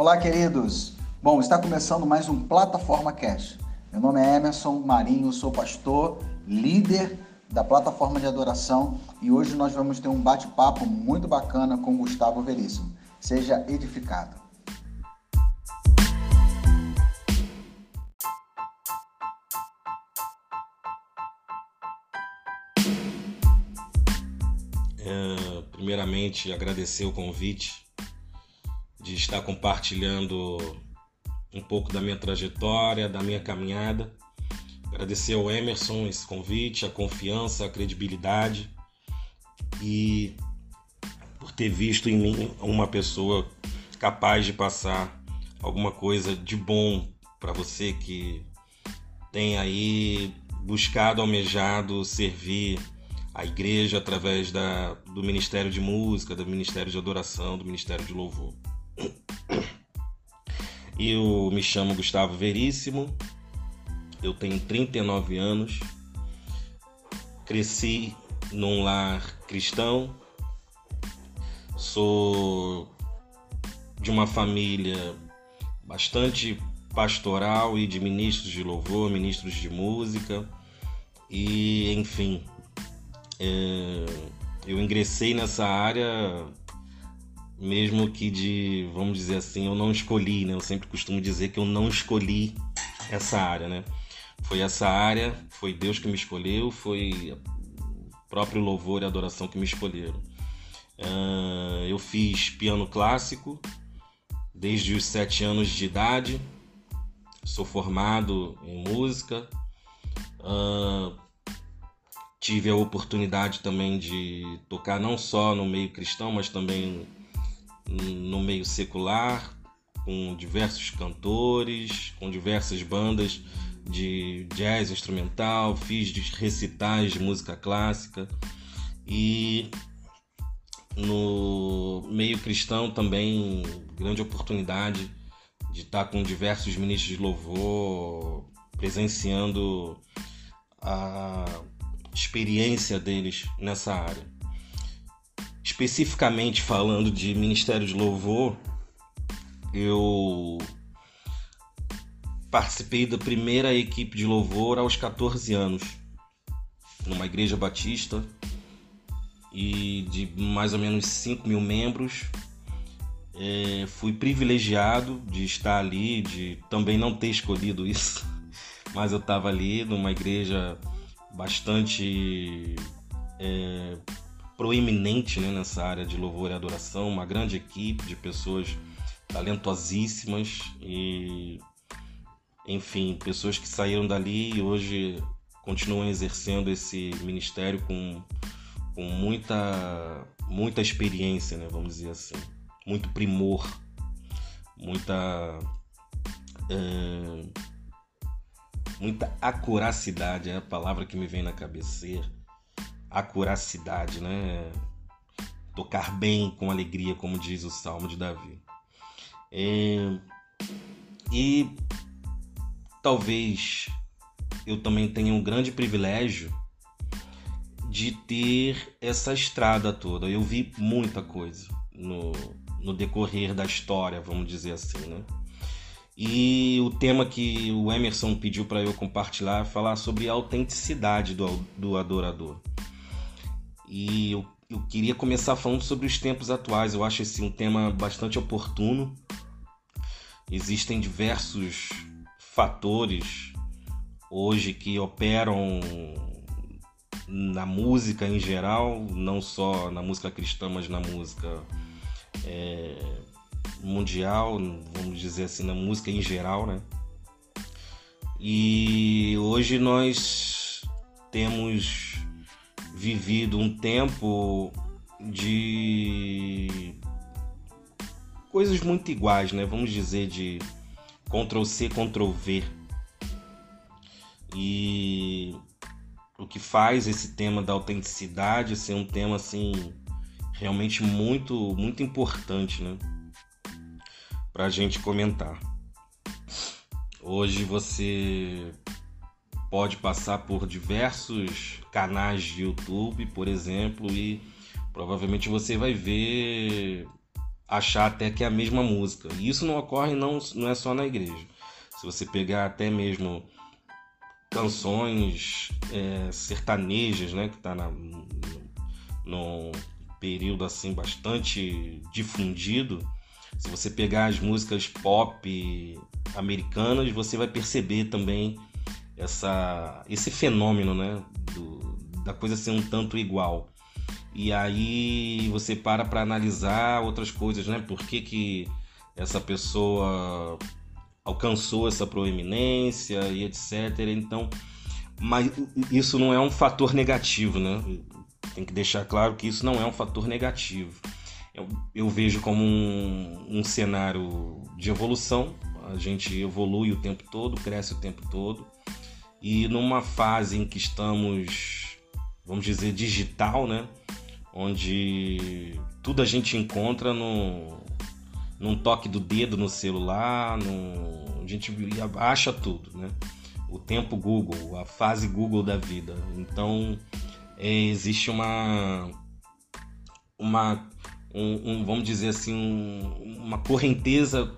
Olá, queridos. Bom, está começando mais um Plataforma Cash. Meu nome é Emerson Marinho, sou pastor, líder da plataforma de adoração e hoje nós vamos ter um bate-papo muito bacana com Gustavo Veríssimo. Seja edificado. É, primeiramente, agradecer o convite de estar compartilhando um pouco da minha trajetória, da minha caminhada. Agradecer ao Emerson esse convite, a confiança, a credibilidade e por ter visto em mim uma pessoa capaz de passar alguma coisa de bom para você que tem aí buscado, almejado servir a igreja através da, do Ministério de Música, do Ministério de Adoração, do Ministério de Louvor. Eu me chamo Gustavo Veríssimo, eu tenho 39 anos, cresci num lar cristão, sou de uma família bastante pastoral e de ministros de louvor, ministros de música, e enfim, é, eu ingressei nessa área mesmo que de, vamos dizer assim, eu não escolhi, né? Eu sempre costumo dizer que eu não escolhi essa área, né? Foi essa área, foi Deus que me escolheu, foi o próprio louvor e adoração que me escolheram. Uh, eu fiz piano clássico desde os sete anos de idade, sou formado em música, uh, tive a oportunidade também de tocar não só no meio cristão, mas também no meio secular, com diversos cantores, com diversas bandas de jazz instrumental, fiz recitais de música clássica. E no meio cristão também grande oportunidade de estar com diversos ministros de louvor presenciando a experiência deles nessa área especificamente falando de Ministério de Louvor, eu participei da primeira equipe de louvor aos 14 anos, numa igreja batista e de mais ou menos 5 mil membros. É, fui privilegiado de estar ali, de também não ter escolhido isso, mas eu estava ali numa igreja bastante é, proeminente né, nessa área de louvor e adoração, uma grande equipe de pessoas talentosíssimas e, enfim, pessoas que saíram dali e hoje continuam exercendo esse ministério com, com muita, muita experiência, né, vamos dizer assim, muito primor, muita. É, muita acuracidade é a palavra que me vem na cabeça acuracidade, né? Tocar bem com alegria, como diz o Salmo de Davi. É... E talvez eu também tenha um grande privilégio de ter essa estrada toda. Eu vi muita coisa no, no decorrer da história, vamos dizer assim, né? E o tema que o Emerson pediu para eu compartilhar é falar sobre a autenticidade do, do adorador. E eu, eu queria começar falando sobre os tempos atuais. Eu acho esse um tema bastante oportuno. Existem diversos fatores hoje que operam na música em geral, não só na música cristã, mas na música é, mundial, vamos dizer assim, na música em geral, né? E hoje nós temos vivido um tempo de coisas muito iguais, né? Vamos dizer de Ctrl C, Ctrl V. E o que faz esse tema da autenticidade ser um tema assim realmente muito muito importante, né? Pra gente comentar. Hoje você pode passar por diversos canais de YouTube, por exemplo, e provavelmente você vai ver achar até que é a mesma música. E isso não ocorre não, não é só na igreja. Se você pegar até mesmo canções é, sertanejas, né, que está no, no período assim bastante difundido, se você pegar as músicas pop americanas, você vai perceber também essa, esse fenômeno, né, do, da coisa ser um tanto igual. E aí você para para analisar outras coisas, né? Por que, que essa pessoa alcançou essa proeminência e etc. Então, mas isso não é um fator negativo, né? Tem que deixar claro que isso não é um fator negativo. Eu, eu vejo como um, um cenário de evolução. A gente evolui o tempo todo, cresce o tempo todo. E numa fase em que estamos, vamos dizer, digital, né? Onde tudo a gente encontra no, num toque do dedo no celular, no, a gente acha tudo, né? O tempo Google, a fase Google da vida. Então é, existe uma, uma um, um, vamos dizer assim, um, uma correnteza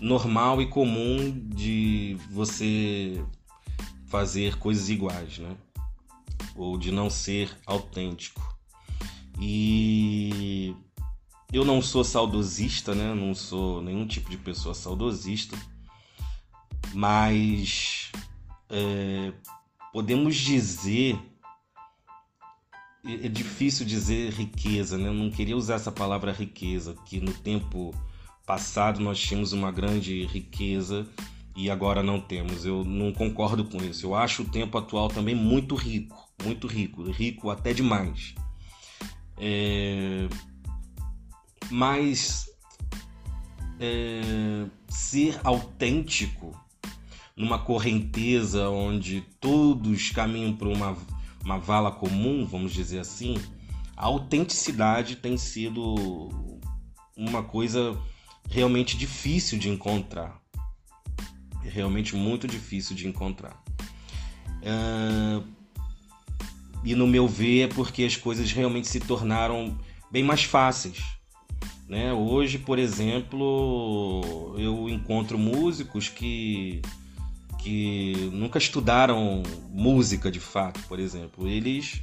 normal e comum de você fazer coisas iguais, né? Ou de não ser autêntico. E eu não sou saudosista, né? Não sou nenhum tipo de pessoa saudosista, mas é, podemos dizer é, é difícil dizer riqueza, né? Eu não queria usar essa palavra riqueza, que no tempo passado nós tínhamos uma grande riqueza e agora não temos. Eu não concordo com isso. Eu acho o tempo atual também muito rico, muito rico, rico até demais. É mas é, ser autêntico numa correnteza onde todos caminham para uma, uma vala comum, vamos dizer assim, a autenticidade tem sido uma coisa realmente difícil de encontrar. Realmente muito difícil de encontrar. É, e no meu ver é porque as coisas realmente se tornaram bem mais fáceis né? Hoje, por exemplo, eu encontro músicos que, que nunca estudaram música de fato, por exemplo. Eles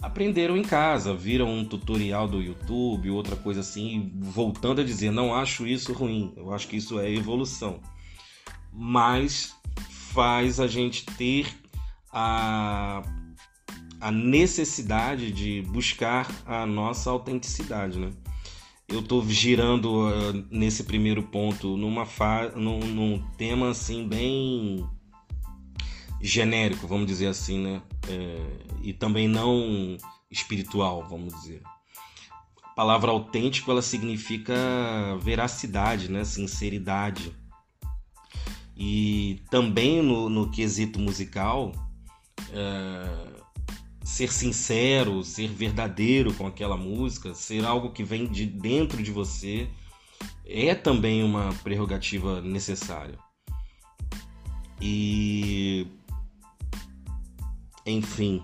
aprenderam em casa, viram um tutorial do YouTube, outra coisa assim, voltando a dizer, não acho isso ruim, eu acho que isso é evolução. Mas faz a gente ter a, a necessidade de buscar a nossa autenticidade, né? eu tô girando uh, nesse primeiro ponto numa fa num, num, tema assim bem genérico, vamos dizer assim, né? É, e também não espiritual, vamos dizer. A palavra autêntico ela significa veracidade, né? Sinceridade. E também no, no quesito musical, é, ser sincero, ser verdadeiro com aquela música, ser algo que vem de dentro de você, é também uma prerrogativa necessária. E. Enfim.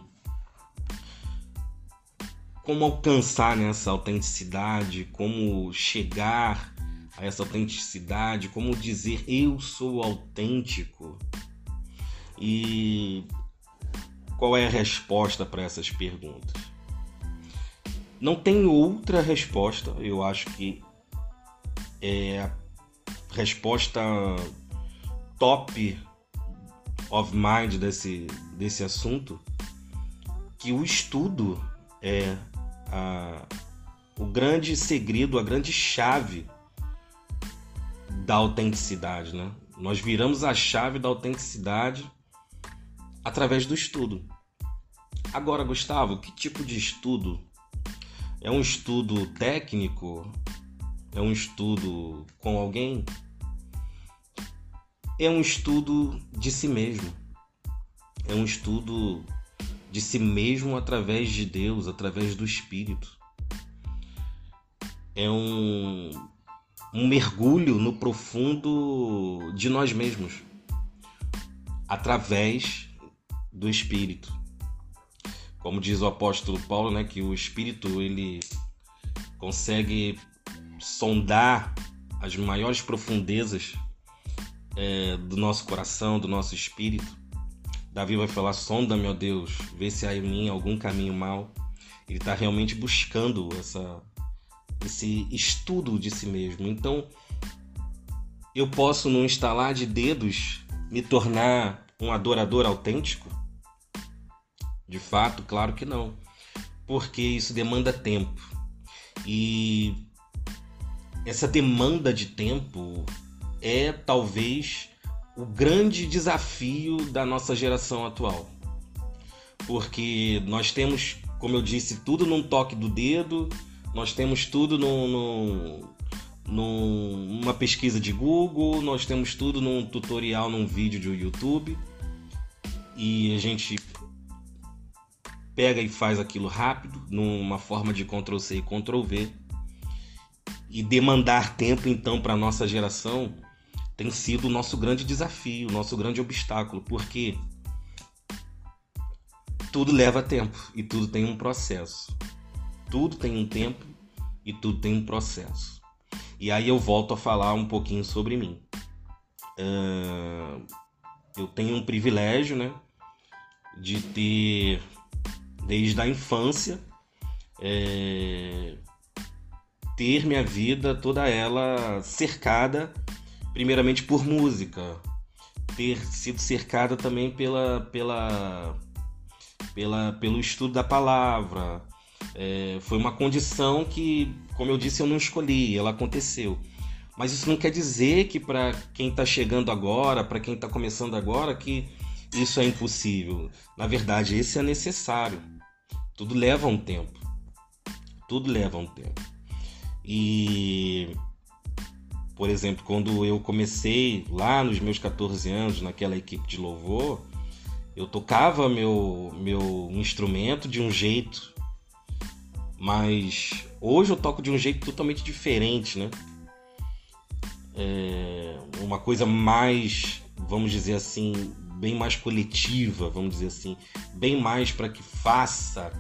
Como alcançar nessa autenticidade, como chegar a essa autenticidade, como dizer eu sou autêntico. E qual é a resposta para essas perguntas? Não tem outra resposta, eu acho que é a resposta top of mind desse, desse assunto, que o estudo é a, o grande segredo, a grande chave da autenticidade, né? Nós viramos a chave da autenticidade através do estudo. Agora, Gustavo, que tipo de estudo? É um estudo técnico? É um estudo com alguém? É um estudo de si mesmo. É um estudo de si mesmo através de Deus, através do Espírito. É um, um mergulho no profundo de nós mesmos, através do Espírito. Como diz o apóstolo Paulo, né, que o Espírito ele consegue sondar as maiores profundezas é, do nosso coração, do nosso espírito. Davi vai falar: sonda, meu Deus, vê se há em mim algum caminho mal. Ele está realmente buscando essa, esse estudo de si mesmo. Então, eu posso, num instalar de dedos, me tornar um adorador autêntico? De fato, claro que não, porque isso demanda tempo. E essa demanda de tempo é talvez o grande desafio da nossa geração atual. Porque nós temos, como eu disse, tudo num toque do dedo, nós temos tudo num, num, numa pesquisa de Google, nós temos tudo num tutorial, num vídeo de YouTube. E a gente pega e faz aquilo rápido, numa forma de Ctrl C e Ctrl V. E demandar tempo então para nossa geração tem sido o nosso grande desafio, o nosso grande obstáculo, porque tudo leva tempo e tudo tem um processo. Tudo tem um tempo e tudo tem um processo. E aí eu volto a falar um pouquinho sobre mim. Uh, eu tenho um privilégio, né, de ter desde a infância é, ter minha vida toda ela cercada primeiramente por música ter sido cercada também pela pela, pela pelo estudo da palavra é, foi uma condição que como eu disse eu não escolhi ela aconteceu mas isso não quer dizer que para quem está chegando agora para quem está começando agora que isso é impossível na verdade esse é necessário tudo leva um tempo. Tudo leva um tempo. E, por exemplo, quando eu comecei lá nos meus 14 anos, naquela equipe de louvor, eu tocava meu, meu instrumento de um jeito, mas hoje eu toco de um jeito totalmente diferente, né? É uma coisa mais, vamos dizer assim, bem mais coletiva, vamos dizer assim, bem mais para que faça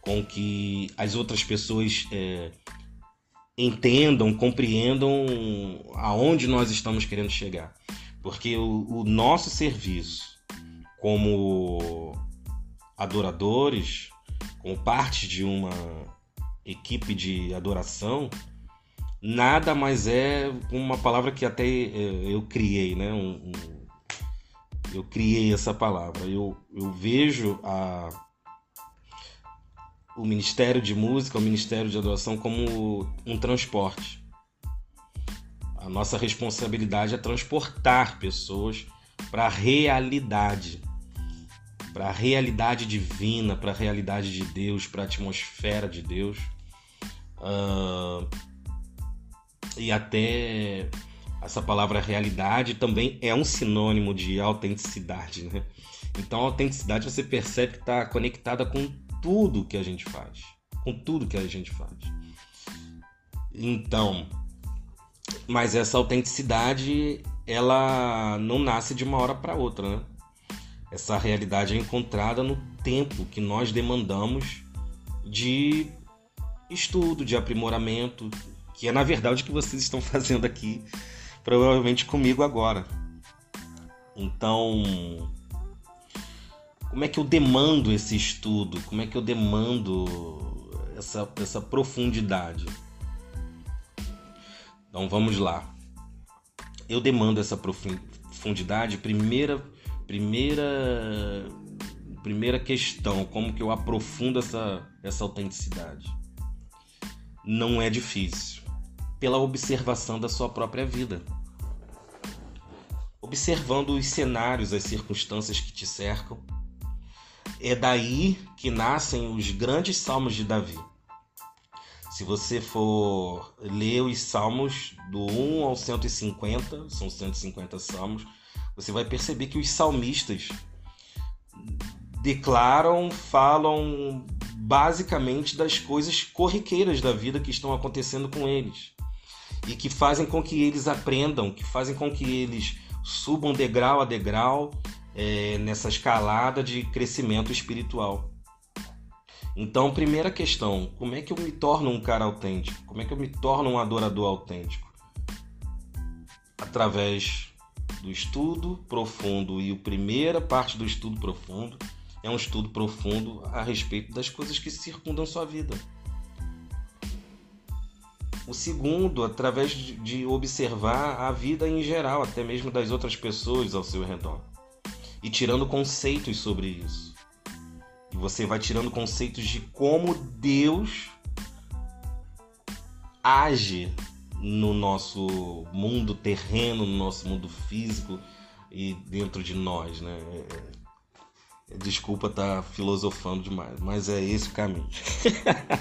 com que as outras pessoas é, entendam, compreendam aonde nós estamos querendo chegar. Porque o, o nosso serviço como adoradores, como parte de uma equipe de adoração, nada mais é uma palavra que até é, eu criei, né? Um, um, eu criei essa palavra. Eu, eu vejo a o Ministério de Música, o Ministério de Adoração como um transporte. A nossa responsabilidade é transportar pessoas para a realidade, para a realidade divina, para a realidade de Deus, para a atmosfera de Deus. Uh, e até essa palavra realidade também é um sinônimo de autenticidade, né? Então, a autenticidade você percebe que está conectada com tudo que a gente faz. Com tudo que a gente faz. Então, mas essa autenticidade, ela não nasce de uma hora para outra, né? Essa realidade é encontrada no tempo que nós demandamos de estudo, de aprimoramento, que é na verdade o que vocês estão fazendo aqui, provavelmente comigo agora. Então, como é que eu demando esse estudo? Como é que eu demando essa, essa profundidade? Então vamos lá. Eu demando essa profundidade. Primeira, primeira, primeira questão: como que eu aprofundo essa, essa autenticidade? Não é difícil. Pela observação da sua própria vida. Observando os cenários, as circunstâncias que te cercam é daí que nascem os grandes salmos de Davi. Se você for ler os salmos do 1 ao 150, são 150 salmos, você vai perceber que os salmistas declaram, falam basicamente das coisas corriqueiras da vida que estão acontecendo com eles e que fazem com que eles aprendam, que fazem com que eles subam degrau a degrau é, nessa escalada de crescimento espiritual. Então, primeira questão: como é que eu me torno um cara autêntico? Como é que eu me torno um adorador autêntico? Através do estudo profundo. E a primeira parte do estudo profundo é um estudo profundo a respeito das coisas que circundam sua vida. O segundo, através de observar a vida em geral, até mesmo das outras pessoas ao seu redor. E tirando conceitos sobre isso. E você vai tirando conceitos de como Deus age no nosso mundo terreno, no nosso mundo físico e dentro de nós, né? Desculpa estar tá filosofando demais, mas é esse o caminho.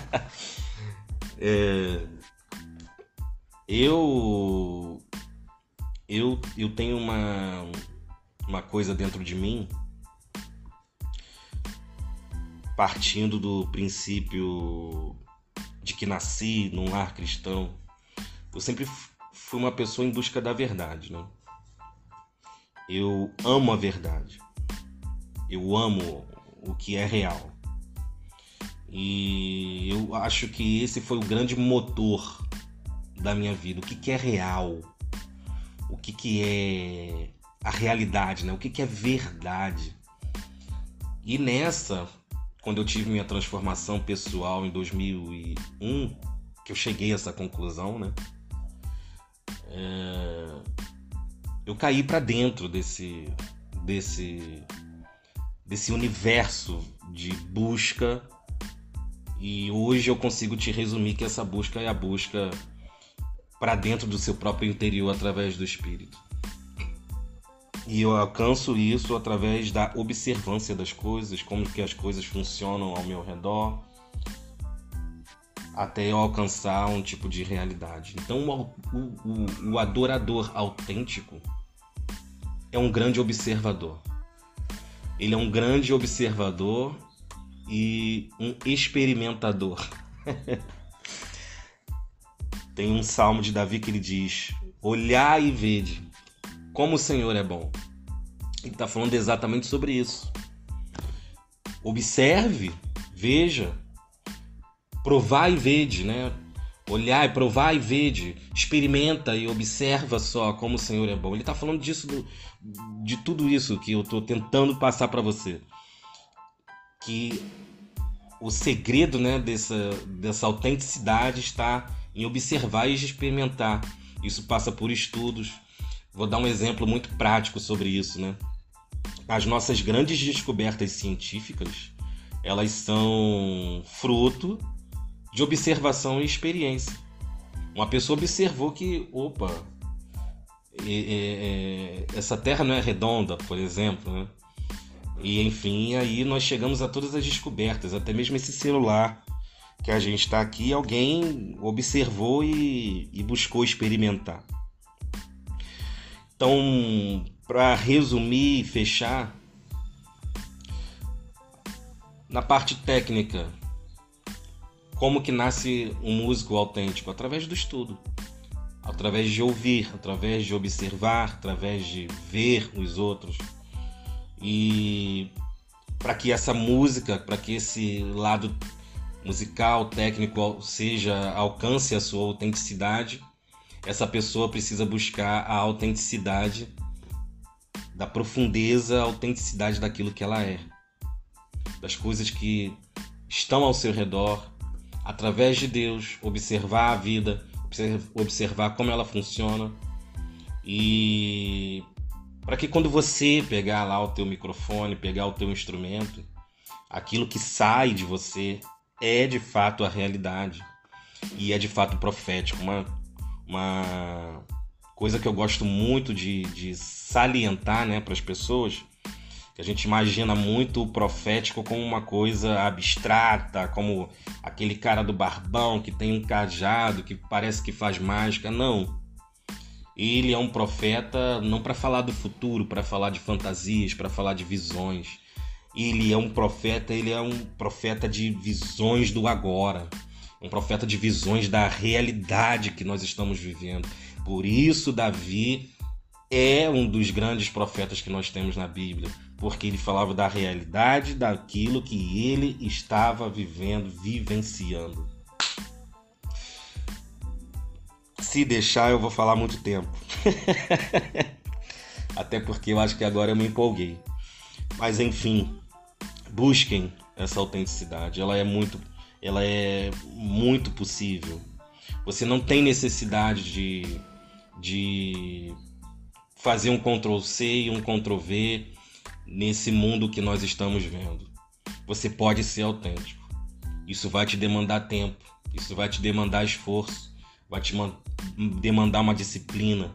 é, eu eu eu tenho uma uma coisa dentro de mim partindo do princípio de que nasci num lar cristão. Eu sempre fui uma pessoa em busca da verdade, né? Eu amo a verdade. Eu amo o que é real. E eu acho que esse foi o grande motor da minha vida, o que, que é real, o que, que é a realidade, né? o que, que é verdade. E nessa, quando eu tive minha transformação pessoal em 2001, que eu cheguei a essa conclusão, né? É... Eu caí para dentro desse, desse, desse universo de busca e hoje eu consigo te resumir que essa busca é a busca para dentro do seu próprio interior através do espírito. E eu alcanço isso através da observância das coisas, como que as coisas funcionam ao meu redor, até eu alcançar um tipo de realidade. Então, o, o, o adorador autêntico é um grande observador. Ele é um grande observador e um experimentador. Tem um salmo de Davi que ele diz: Olhar e vede como o Senhor é bom. Ele está falando exatamente sobre isso. Observe, veja, provar e vede, né? Olhar e provar e vede, experimenta e observa só como o Senhor é bom. Ele está falando disso, do, de tudo isso que eu estou tentando passar para você. Que o segredo né, dessa, dessa autenticidade está em observar e experimentar. Isso passa por estudos. Vou dar um exemplo muito prático sobre isso, né? As nossas grandes descobertas científicas, elas são fruto de observação e experiência. Uma pessoa observou que, opa, é, essa Terra não é redonda, por exemplo, né? E enfim, aí nós chegamos a todas as descobertas, até mesmo esse celular que a gente está aqui, alguém observou e, e buscou experimentar. Então, para resumir e fechar, na parte técnica, como que nasce um músico autêntico? Através do estudo, através de ouvir, através de observar, através de ver os outros. E para que essa música, para que esse lado musical, técnico, seja alcance a sua autenticidade, essa pessoa precisa buscar a autenticidade da profundeza, a autenticidade daquilo que ela é, das coisas que estão ao seu redor, através de Deus, observar a vida, observar como ela funciona e para que quando você pegar lá o teu microfone, pegar o teu instrumento, aquilo que sai de você é de fato a realidade e é de fato profético. Uma, uma coisa que eu gosto muito de, de salientar né, para as pessoas, que a gente imagina muito o profético como uma coisa abstrata, como aquele cara do barbão que tem um cajado que parece que faz mágica. Não. Ele é um profeta não para falar do futuro, para falar de fantasias, para falar de visões ele é um profeta, ele é um profeta de visões do agora, um profeta de visões da realidade que nós estamos vivendo. Por isso, Davi é um dos grandes profetas que nós temos na Bíblia, porque ele falava da realidade daquilo que ele estava vivendo, vivenciando. Se deixar, eu vou falar muito tempo. Até porque eu acho que agora eu me empolguei. Mas enfim, busquem essa autenticidade. Ela é muito, ela é muito possível. Você não tem necessidade de, de fazer um Ctrl C e um Ctrl V nesse mundo que nós estamos vendo. Você pode ser autêntico. Isso vai te demandar tempo, isso vai te demandar esforço, vai te demandar uma disciplina,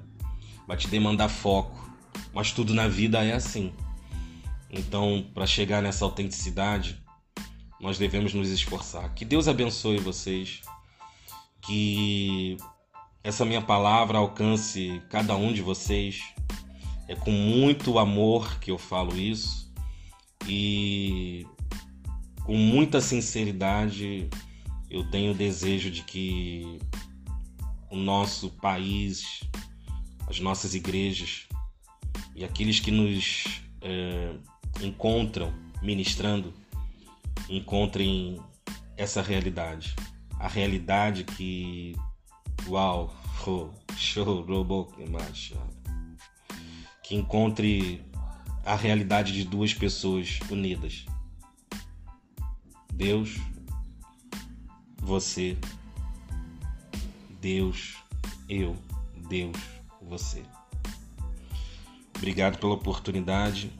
vai te demandar foco. Mas tudo na vida é assim. Então, para chegar nessa autenticidade, nós devemos nos esforçar. Que Deus abençoe vocês. Que essa minha palavra alcance cada um de vocês. É com muito amor que eu falo isso e com muita sinceridade eu tenho o desejo de que o nosso país, as nossas igrejas e aqueles que nos é, encontram ministrando encontrem essa realidade. A realidade que. Uau! Show! Robo Que encontre a realidade de duas pessoas unidas. Deus, você. Deus, eu. Deus, você. Obrigado pela oportunidade.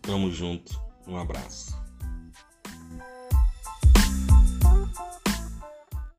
Tamo junto. Um abraço.